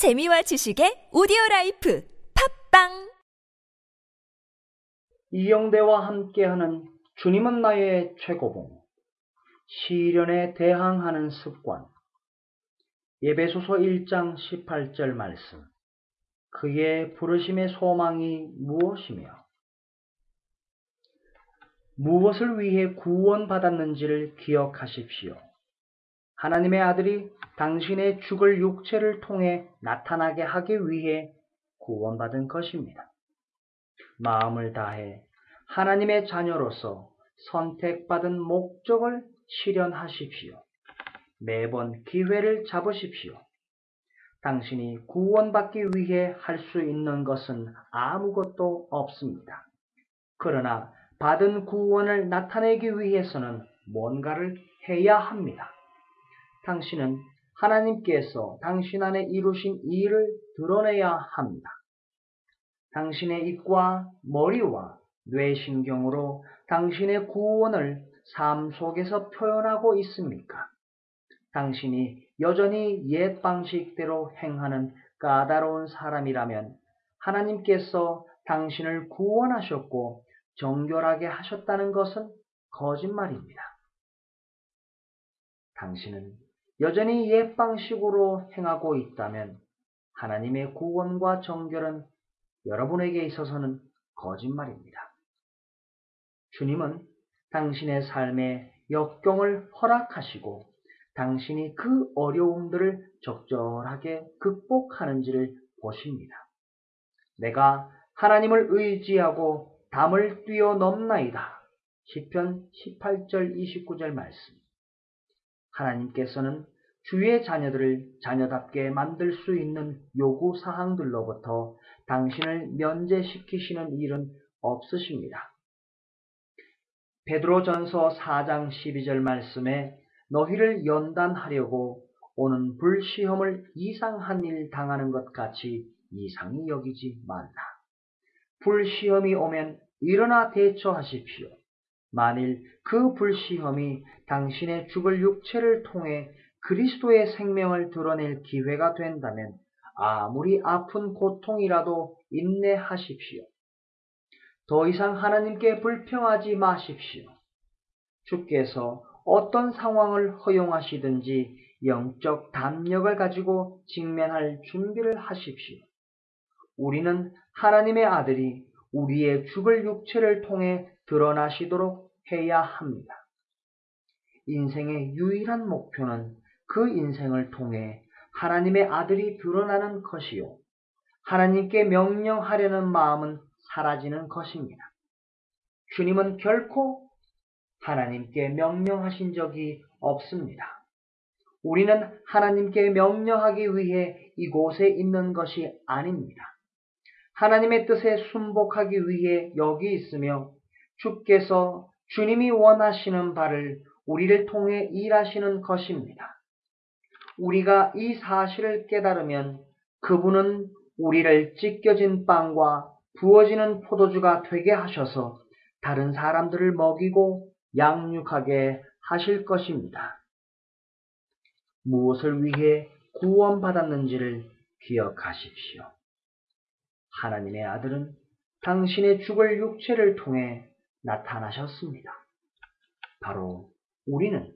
재미와 지식의 오디오 life 팟빵! 이영대와 함께하는 주님은 나의 최고봉 시련에 대항하는 습관. 에베소서 1장 18절 말씀. 그의 부르심의 소망이 무엇이며? 무엇을 위해 구원받았는지를 기억하십시오. 하나님의 아들이 당신의 죽을 육체를 통해 나타나게 하기 위해 구원받은 것입니다. 마음을 다해 하나님의 자녀로서 선택받은 목적을 실현하십시오. 매번 기회를 잡으십시오. 당신이 구원받기 위해 할 수 있는 것은 아무것도 없습니다. 그러나 받은 구원을 나타내기 위해서는 뭔가를 해야 합니다. 당신은 하나님께서 당신 안에 이루신 일을 드러내야 합니다. 당신의 입과 머리와 뇌신경으로 당신의 구원을 삶 속에서 표현하고 있습니까? 당신이 여전히 옛 방식대로 행하는 까다로운 사람이라면 하나님께서 당신을 구원하셨고 정결하게 하셨다는 것은 거짓말입니다. 당신은 여전히 옛 방식으로 행하고 있다면 하나님의 구원과 정결은 여러분에게 있어서는 거짓말입니다. 주님은 당신의 삶에 역경을 허락하시고 당신이 그 어려움들을 적절하게 극복하는지를 보십니다. 내가 하나님을 의지하고 담을 뛰어넘나이다. 10편 18절 29절 말씀. 하나님께서는 주의 자녀들을 자녀답게 만들 수 있는 요구 사항들로부터 당신을 면제시키시는 일은 없으십니다. 베드로전서 4장 12절 말씀에 너희를 연단하려고 오는 불시험을 이상한 일 당하는 것 같이 이상히 여기지 말라. 불시험이 오면 일어나 대처하십시오. 만일 그 불시험이 당신의 죽을 육체를 통해 그리스도의 생명을 드러낼 기회가 된다면 아무리 아픈 고통이라도 인내하십시오. 더 이상 하나님께 불평하지 마십시오. 주께서 어떤 상황을 허용하시든지 영적 담력을 가지고 직면할 준비를 하십시오. 우리는 하나님의 아들이 우리의 죽을 육체를 통해 드러나시도록 해야 합니다. 인생의 유일한 목표는 그 인생을 통해 하나님의 아들이 드러나는 것이요. 하나님께 명령하려는 마음은 사라지는 것입니다. 주님은 결코 하나님께 명령하신 적이 없습니다. 우리는 하나님께 명령하기 위해 이곳에 있는 것이 아닙니다. 하나님의 뜻에 순복하기 위해 여기 있으며 주께서 주님이 원하시는 바를 우리를 통해 일하시는 것입니다. 우리가 이 사실을 깨달으면 그분은 우리를 찢겨진 빵과 부어지는 포도주가 되게 하셔서 다른 사람들을 먹이고 양육하게 하실 것입니다. 무엇을 위해 구원받았는지를 기억하십시오. 하나님의 아들은 당신의 죽을 육체를 통해 나타나셨습니다. 바로 우리는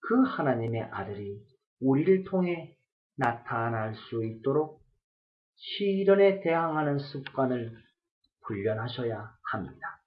그 하나님의 아들이 우리를 통해 나타날 수 있도록 시련에 대항하는 습관을 훈련하셔야 합니다.